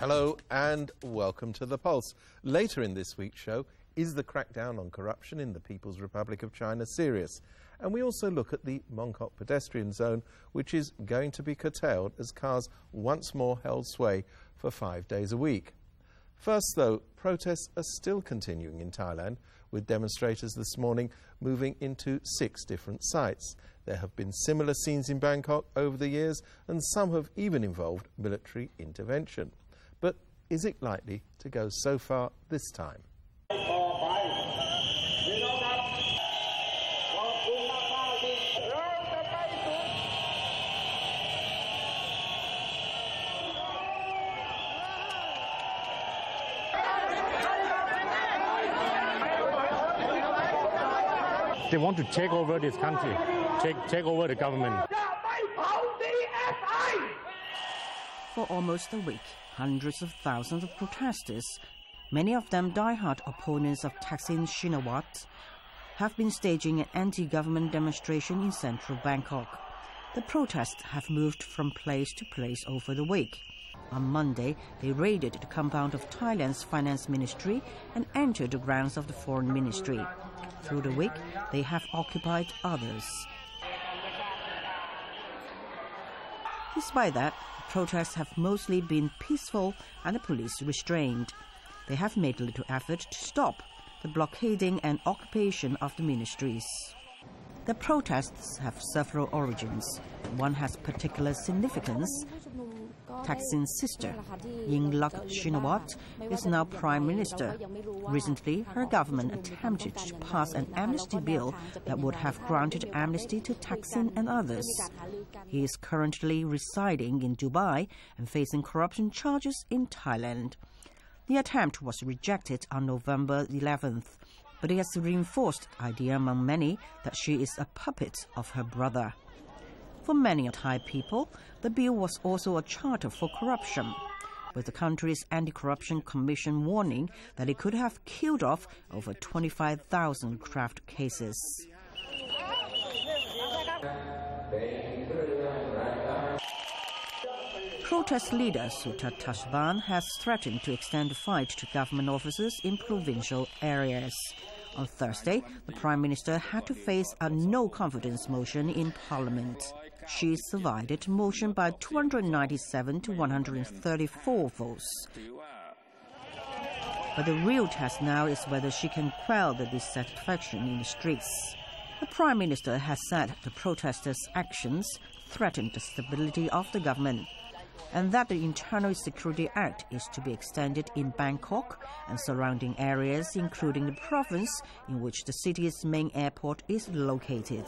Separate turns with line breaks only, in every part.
Hello and welcome to The Pulse. Later in this week's show, is the crackdown on corruption in the People's Republic of China serious? And we also look at the Mong Kok pedestrian zone, which is going to be curtailed as cars once more held sway for five days a week. First, though, protests are still continuing in Thailand, with demonstrators this morning moving into six different sites. There have been similar scenes in Bangkok over the years, and some have even involved military intervention. Is it likely to go so far this time?
They want to take over this country, take, take over the government.
For almost a week, hundreds of thousands of protesters, many of them die-hard opponents of Thaksin Shinawatra, have been staging an anti-government demonstration in central Bangkok. The protests have moved from place to place over the week. On Monday, they raided the compound of Thailand's finance ministry and entered the grounds of the foreign ministry. Through the week, they have occupied others. Despite that, protests have mostly been peaceful and the police restrained. They have made little effort to stop the blockading and occupation of the ministries. The protests have several origins. One has particular significance. Thaksin's sister, Yingluck Shinawatra, is now Prime Minister. Recently, her government attempted to pass an amnesty bill that would have granted amnesty to Thaksin and others. He is currently residing in Dubai and facing corruption charges in Thailand. The attempt was rejected on November 11th, but it has reinforced the idea among many that she is a puppet of her brother. For many Thai people, the bill was also a charter for corruption, with the country's anti-corruption commission warning that it could have killed off over 25,000 graft cases. Protest leader Suthep Thavisin has threatened to extend the fight to government offices in provincial areas. On Thursday, the Prime Minister had to face a no confidence motion in Parliament. She survived the motion by 297 to 134 votes. But the real test now is whether she can quell the dissatisfaction in the streets. The Prime Minister has said the protesters' actions threaten the stability of the government and that the Internal Security Act is to be extended in Bangkok and surrounding areas, including the province in which the city's main airport is located.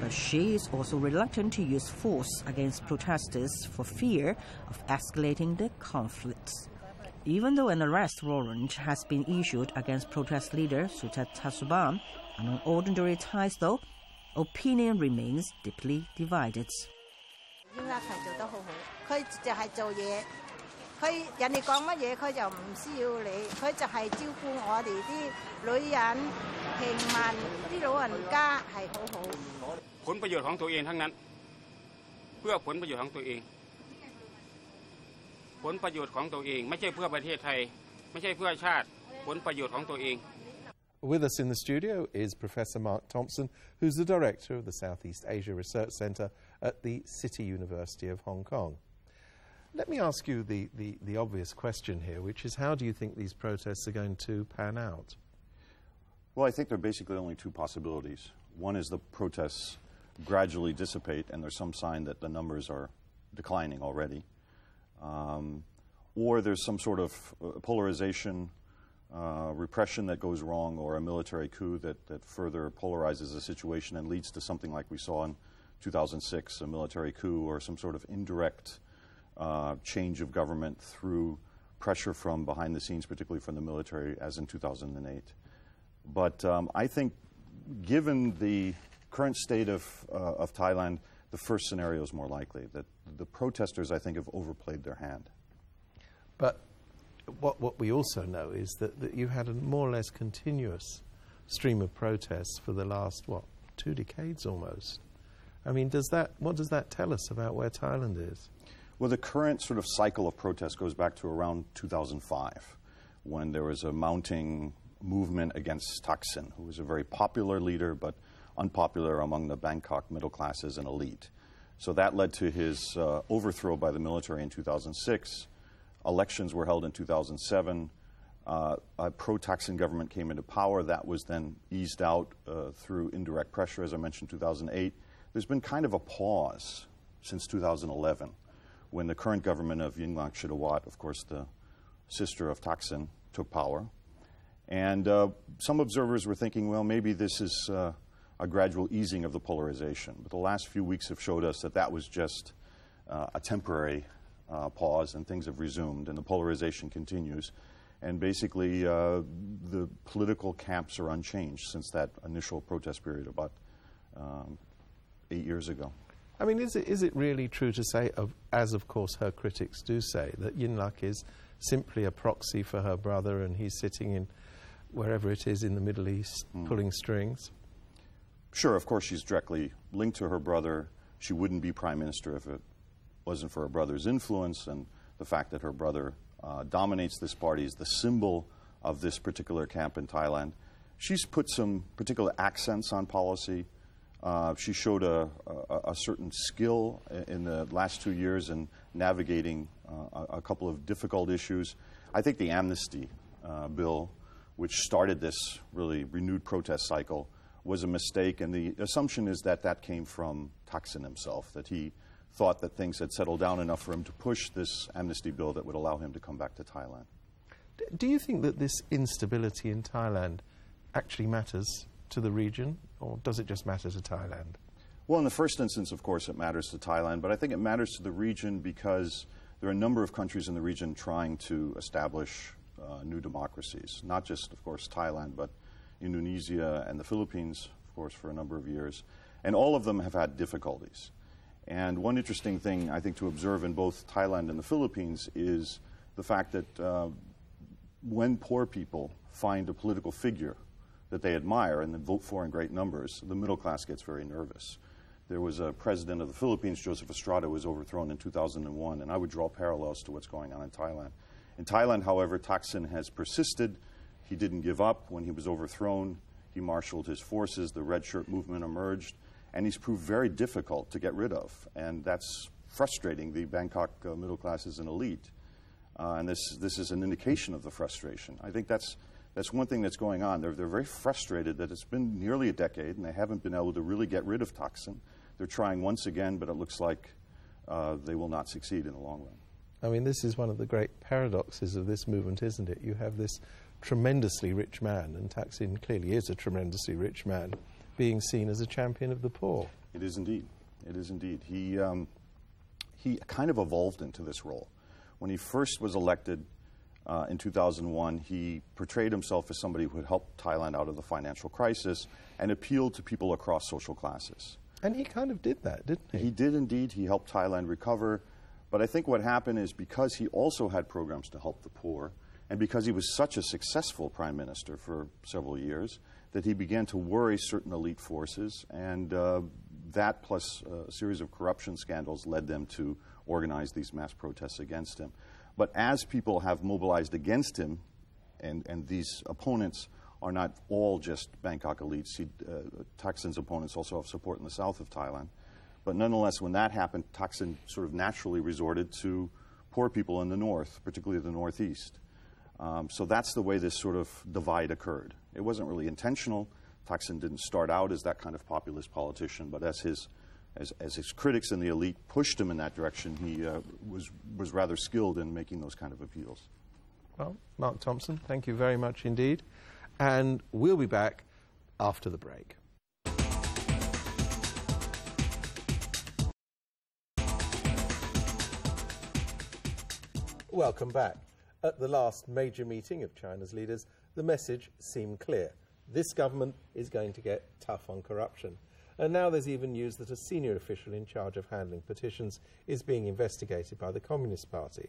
But she is also reluctant to use force against protesters for fear of escalating the conflict. Even though an arrest warrant has been issued against protest leader Suthep Thavisin, among ordinary Thais though, opinion remains deeply divided.
ผลประโยชน์ของตัวเองทั้งนั้น เพื่อผลประโยชน์ของตัวเอง ผลประโยชน์ของตัวเอง ไม่ใช่เพื่อประเทศไทย ไม่ใช่เพื่อชาติ ผลประโยชน์ของตัวเอง
With us in the studio is Professor Mark Thompson, who's the director of the Southeast Asia Research Centre at the City University of Hong Kong. Let me ask you the, the, the, obvious question here, which is how do you think these protests are going to pan out?
Well, I think there are basically only two possibilities. One is the protests gradually dissipate, and there's some sign that the numbers are declining already. Um, or there's some sort of uh, polarization uh, repression that goes wrong or a military coup that, that further polarizes the situation and leads to something like we saw in 2006, a military coup or some sort of indirect uh, change of government through pressure from behind the scenes, particularly from the military, as in 2008. But um, I think, given the current state of, uh, of Thailand, the first scenario is more likely. That the protesters, I think, have overplayed their hand.
But what, what we also know is that, that you had a more or less continuous stream of protests for the last, what, two decades almost. I mean, does that, what does that tell us about where Thailand is?
Well, the current sort of cycle of protest goes back to around 2005 when there was a mounting movement against Thaksin, who was a very popular leader but unpopular among the Bangkok middle classes and elite. So that led to his uh, overthrow by the military in 2006. Elections were held in 2007. Uh, a pro Thaksin government came into power. That was then eased out uh, through indirect pressure, as I mentioned, 2008. There's been kind of a pause since 2011 when the current government of Yingluck Shinawatra, of course, the sister of Thaksin, took power. And uh, some observers were thinking, well, maybe this is uh, a gradual easing of the polarization. But the last few weeks have showed us that that was just uh, a temporary uh, pause and things have resumed and the polarization continues. And basically, uh, the political camps are unchanged since that initial protest period about um, eight years ago.
I mean, is it, is it really true to say, of, as of course her critics do say, that Yingluck is simply a proxy for her brother and he's sitting in wherever it is in the Middle East mm. pulling strings?
Sure, of course, she's directly linked to her brother. She wouldn't be prime minister if it wasn't for her brother's influence and the fact that her brother uh, dominates this party is the symbol of this particular camp in Thailand. She's put some particular accents on policy. Uh, she showed a, a, a, certain skill in the last two years in navigating uh, a, couple of difficult issues. I think the amnesty uh, bill, which started this really renewed protest cycle, was a mistake, and the assumption is that that came from Thaksin himself, that he thought that things had settled down enough for him to push this amnesty bill that would allow him to come back to Thailand.
Do you think that this instability in Thailand actually matters to the region, or does it just matter to Thailand?
Well, in the first instance, of course, it matters to Thailand, but I think it matters to the region because there are a number of countries in the region trying to establish uh, new democracies, not just, of course, Thailand, but Indonesia and the Philippines, of course, for a number of years. And all of them have had difficulties. And one interesting thing I think to observe in both Thailand and the Philippines is the fact that uh, when poor people find a political figure that they admire and then vote for in great numbers, the middle class gets very nervous. There was a president of the Philippines, Joseph Estrada, was overthrown in 2001, and I would draw parallels to what's going on in Thailand. In Thailand, however, Thaksin has persisted. He didn't give up when he was overthrown. He marshaled his forces. The red shirt movement emerged, and he's proved very difficult to get rid of, and that's frustrating the Bangkok uh, middle classes and elite. Uh, and this, this is an indication of the frustration. I think that's that's one thing that's going on. They're, they're very frustrated that it's been nearly a decade and they haven't been able to really get rid of Thaksin. They're trying once again, but it looks like uh, they will not succeed in the long run.
I mean, this is one of the great paradoxes of this movement, isn't it? You have this tremendously rich man, and Thaksin clearly is a tremendously rich man, being seen as a champion of the poor.
It is indeed. It is indeed. He, um, he kind of evolved into this role. When he first was elected, uh, in 2001, he portrayed himself as somebody who had helped Thailand out of the financial crisis and appealed to people across social classes.
And he kind of did that, didn't he?
He did indeed. He helped Thailand recover. But I think what happened is because he also had programs to help the poor, and because he was such a successful prime minister for several years, that he began to worry certain elite forces, and uh, that plus a series of corruption scandals led them to organize these mass protests against him. But as people have mobilized against him, and, and these opponents are not all just Bangkok elites, he, uh, Thaksin's opponents also have support in the south of Thailand. But nonetheless, when that happened, Thaksin sort of naturally resorted to poor people in the north, particularly the northeast. Um, so that's the way this sort of divide occurred. It wasn't really intentional. Thaksin didn't start out as that kind of populist politician, but as his as, as his critics and the elite pushed him in that direction, he uh, was, was rather skilled in making those kind of appeals.
Well, Mark Thompson, thank you very much indeed. And we'll be back after the break. Welcome back. At the last major meeting of China's leaders, the message seemed clear. This government is going to get tough on corruption. And now there's even news that a senior official in charge of handling petitions is being investigated by the Communist Party.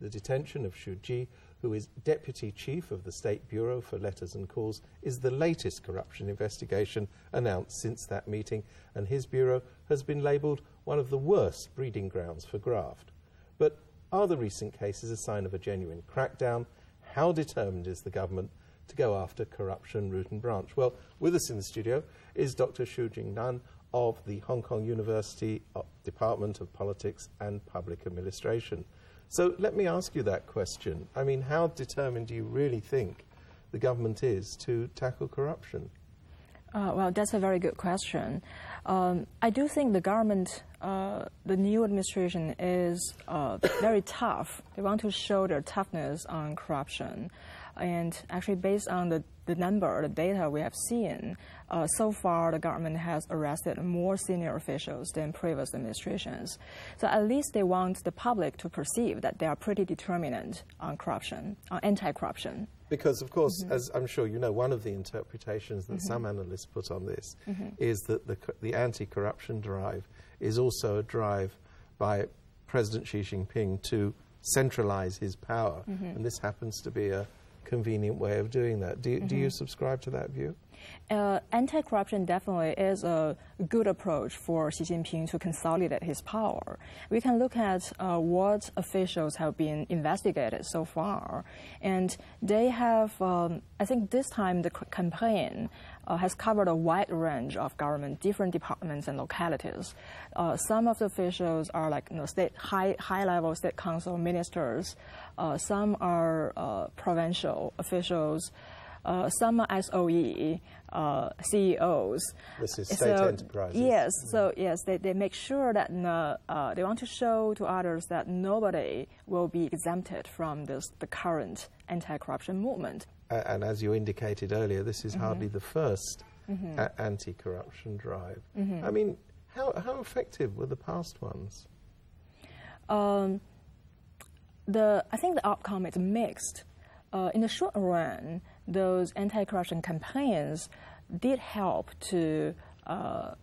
The detention of Xu Jie, who is deputy chief of the State Bureau for Letters and Calls, is the latest corruption investigation announced since that meeting, and his bureau has been labelled one of the worst breeding grounds for graft. But are the recent cases a sign of a genuine crackdown? How determined is the government to go after corruption root and branch? Well, with us in the studio is Dr. Zhu Jiangnan of the Hong Kong University uh, Department of Politics and Public Administration. So let me ask you that question. I mean, how determined do you really think the government is to tackle corruption?
Uh, well, that's a very good question. Um, I do think the government, uh, the new administration, is uh, very tough. They want to show their toughness on corruption. And actually, based on the, the number, the data we have seen, uh, so far the government has arrested more senior officials than previous administrations. So at least they want the public to perceive that they are pretty determined on corruption, on anti-corruption.
Because, of course, mm-hmm. as I'm sure you know, one of the interpretations that mm-hmm. some analysts put on this mm-hmm. is that the, the anti corruption drive is also a drive by President Xi Jinping to centralize his power. Mm-hmm. And this happens to be a convenient way of doing that. Do, do you mm-hmm. subscribe to that view?
Uh, anti-corruption definitely is a good approach for Xi Jinping to consolidate his power. We can look at uh, what officials have been investigated so far, and they have. Um, I think this time the campaign uh, has covered a wide range of government, different departments and localities. Uh, some of the officials are like you know, state high high level state council ministers. Uh, some are uh, provincial officials uh, some SOE uh, CEOs.
This is state so, enterprises.
Yes, mm. so yes, they, they make sure that uh, they want to show to others that nobody will be exempted from this the current anti-corruption movement.
and as you indicated earlier, this is mm-hmm. hardly the 1st mm-hmm. a- anti-corruption drive. Mm-hmm. I mean, how how effective were the past ones? Um,
the I think the outcome is mixed. Uh, in the short run, those anti-corruption campaigns did help to uh,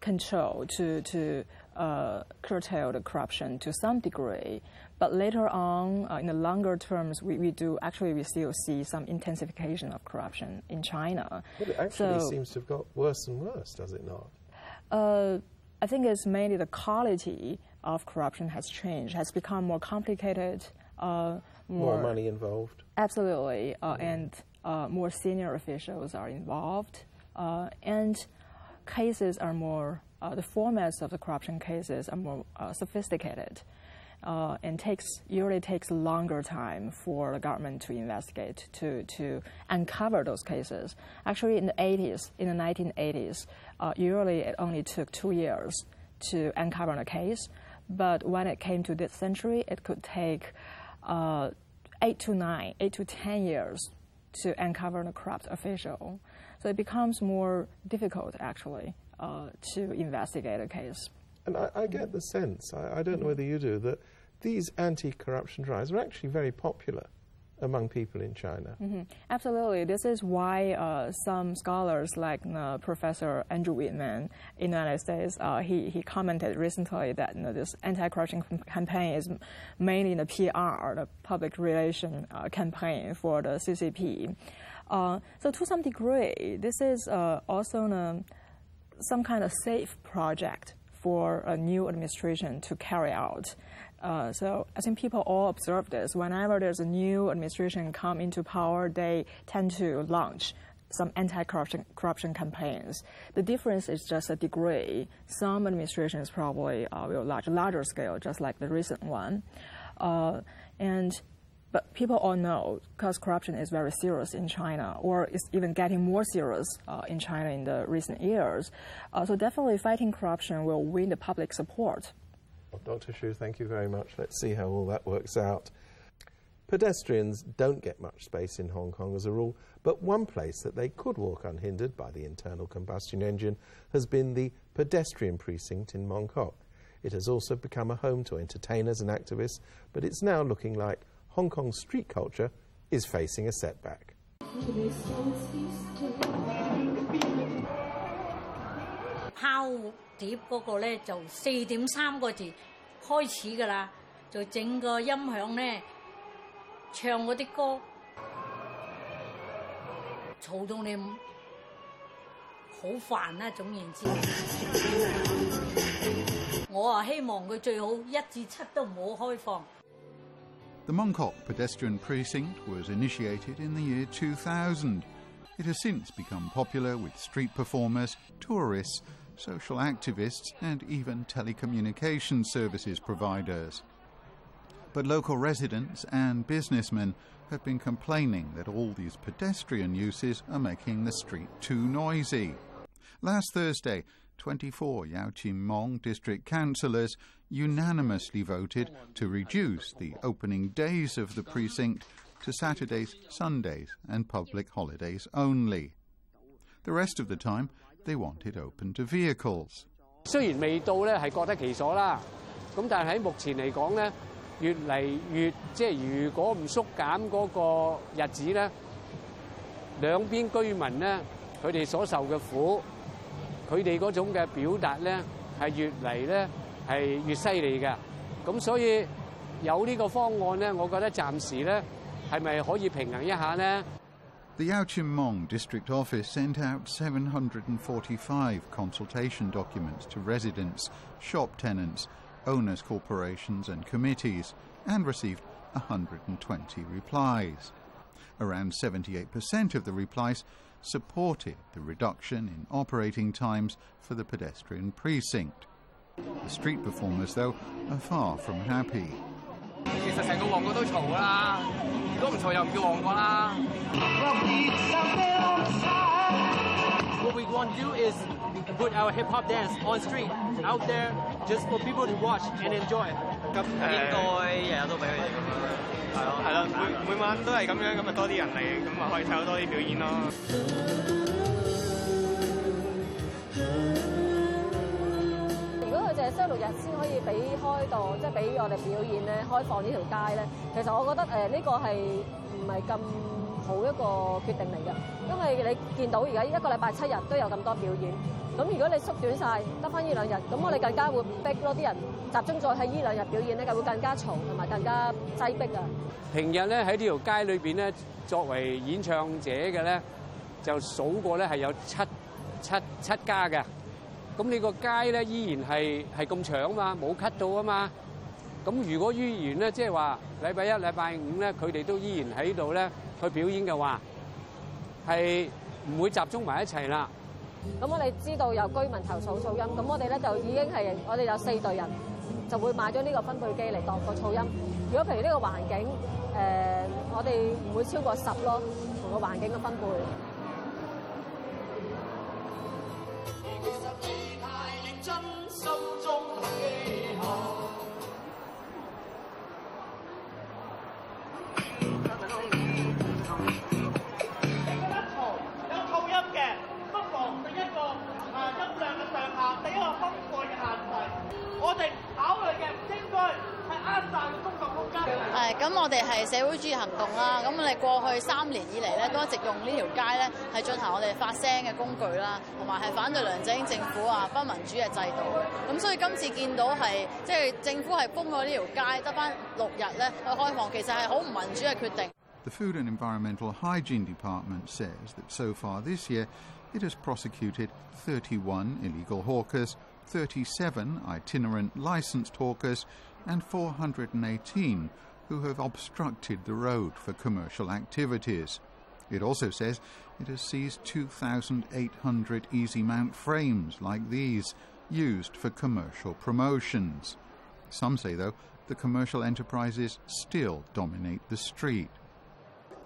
control, to, to uh, curtail the corruption to some degree. But later on, uh, in the longer terms, we, we do actually we still see some intensification of corruption in China.
But it actually so, seems to have got worse and worse, does it not?
Uh, I think it's mainly the quality of corruption has changed, has become more complicated.
Uh, more, more money involved.
Absolutely, uh, mm. and more senior officials are involved, uh, and cases are more. Uh, the formats of the corruption cases are more uh, sophisticated, uh, and takes usually takes longer time for the government to investigate to to uncover those cases. Actually, in the 80s, in the 1980s, usually it only took two years to uncover a case, but when it came to this century, it could take uh, eight to nine, eight to ten years to uncover a corrupt official. So it becomes more difficult, actually, uh, to investigate a case.
And I, I get the sense, I, I don't know whether you do, that these anti corruption drives are actually very popular among people in China. Mm-hmm.
Absolutely. This is why uh, some scholars, like uh, Professor Andrew Wedeman in the United States, uh, he, he commented recently that you know, this anti-corruption campaign is mainly the PR, the public relation uh, campaign for the CCP. Uh, so to some degree, this is uh, also some kind of safe project for a new administration to carry out. Uh, so I think people all observe this. Whenever there's a new administration come into power, they tend to launch some anti-corruption corruption campaigns. The difference is just a degree. Some administrations probably uh, will large larger scale, just like the recent one, uh, and but people all know because corruption is very serious in China, or is even getting more serious uh, in China in the recent years. Uh, so definitely, fighting corruption will win the public support.
Well, Dr. Zhu, thank you very much. Let's see how all that works out. Pedestrians don't get much space in Hong Kong as a rule, but one place that they could walk unhindered by the internal combustion engine has been the pedestrian precinct in Mong Kok. It has also become a home to entertainers and activists, but it's now looking like Hong Kong's street culture is facing a setback.
碟嗰個咧就四點三個字開始噶啦，就整個音響咧唱嗰啲歌，嘈到你好煩啦，總言之。 我啊希望佢最好一至七都唔好開放。
The Mongkok pedestrian precinct was initiated in the year 2000. It has since become popular with street performers, tourists, social activists, and even telecommunication services providers. But local residents and businessmen have been complaining that all these pedestrian uses are making the street too noisy. Last Thursday, 24 Yau Tsim Mong district councillors unanimously voted to reduce the opening days of the precinct to Saturdays, Sundays, and public holidays only. The rest of the time, they want it open to vehicles.
虽然未到咧系各得其所啦，咁但系喺目前嚟讲咧，越嚟越即系如果唔缩减嗰个日子咧，两边居民咧佢哋所受嘅苦，佢哋嗰种嘅表达咧系越嚟咧系越犀利嘅。咁所以有呢个方案咧，我觉得暂时咧系咪可以平衡一下呢
？The Tsim Mong district office sent out 745 consultation documents to residents, shop tenants, owners' corporations, and committees, and received 120 replies. Around 78% of the replies supported the reduction in operating times for the pedestrian precinct. The street performers, though, are far from happy.
其實成個旺角都嘈啦，如果唔嘈又唔叫旺角啦。What we want to do is put our hip hop dance on street out there just for people to watch and enjoy. 咁應該日日都俾佢哋咁樣，係咯，係咯，每每晚都係咁樣，咁咪多啲人嚟，咁咪可以睇到多啲表演咯。
如果佢淨係星期六日先可以俾開檔，即係俾我哋表演咧，開放呢條街咧，其實我覺得誒呢個係唔係咁好一個決定嚟嘅，因為你見到而家一個禮拜七日都有咁多表演，咁如果你縮短晒，得翻呢兩日，咁我哋更加會逼咯啲人集中咗喺呢兩日表演咧，就會更加嘈同埋更加擠迫啊！
平日咧喺呢條街裏邊咧，作為演唱者嘅咧，就數過咧係有七七七家嘅。 咁你個街咧依然係係咁長啊嘛，冇 cut 到啊嘛。咁如果依然咧，即係話禮拜一、禮拜五咧，佢哋都依然喺度咧去表演嘅話，係唔會集中埋一齊啦。
咁我哋知道有居民投訴噪音，咁我哋咧就已經係我哋有四隊人就會買咗呢個分貝機嚟度個噪音。如果譬如呢個環境，誒、我哋唔會超過十咯，同個環境嘅分貝。
咁我哋係社會主義行動啦。咁我哋過去三年以嚟咧，都一直用呢條街咧係進行我哋發聲嘅工具啦，同埋係反對梁振英政府啊不民主嘅制度嘅。咁所以今次見到係即係政府係封咗呢條街，得翻六日咧去開放，其實係好唔民主嘅決定。
The Food and Environmental Hygiene Department says that so far this year it has prosecuted 31 illegal hawkers, 37 itinerant licensed hawkers, and 418 who have obstructed the road for commercial activities. It also says it has seized 2,800 easy mount frames like these, used for commercial promotions. Some say, though, the commercial enterprises still dominate the street.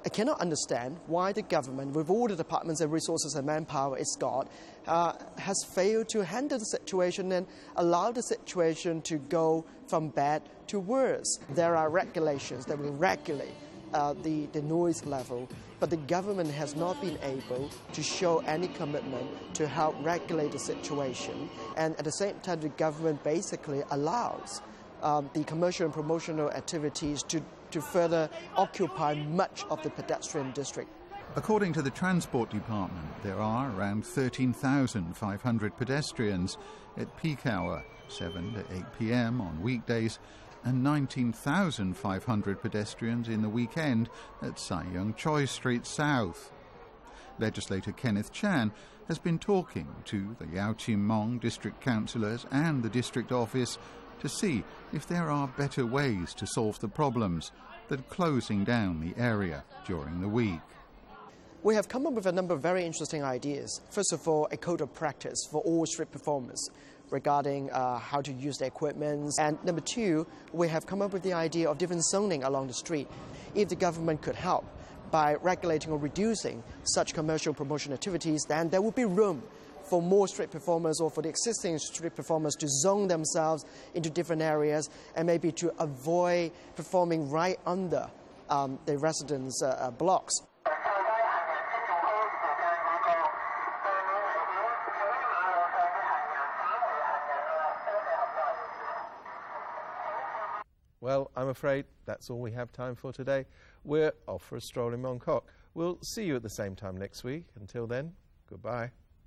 I cannot understand why the government, with all the departments and resources and manpower it's got, uh, has failed to handle the situation and allow the situation to go from bad to worse. There are regulations that will regulate uh, the, the noise level, but the government has not been able to show any commitment to help regulate the situation. And at the same time, the government basically allows um, the commercial and promotional activities to, to further occupy much of the pedestrian district.
According to the Transport Department, there are around 13,500 pedestrians at peak hour, 7 to 8 pm on weekdays, and 19,500 pedestrians in the weekend at Sai Yeung Choi Street South. legislator Kenneth Chan has been talking to the Yau Tsim Mong district councillors and the district office to see if there are better ways to solve the problems than closing down the area during the week.
We have come up with a number of very interesting ideas. First of all, a code of practice for all street performers regarding uh, how to use the equipment. And number two, we have come up with the idea of different zoning along the street. If the government could help by regulating or reducing such commercial promotion activities, then there would be room for more street performers or for the existing street performers to zone themselves into different areas and maybe to avoid performing right under um, the residents' uh, uh, blocks.
Well, I'm afraid that's all we have time for today. We're off for a stroll in Mong Kok. We'll see you at the same time next week. Until then, goodbye.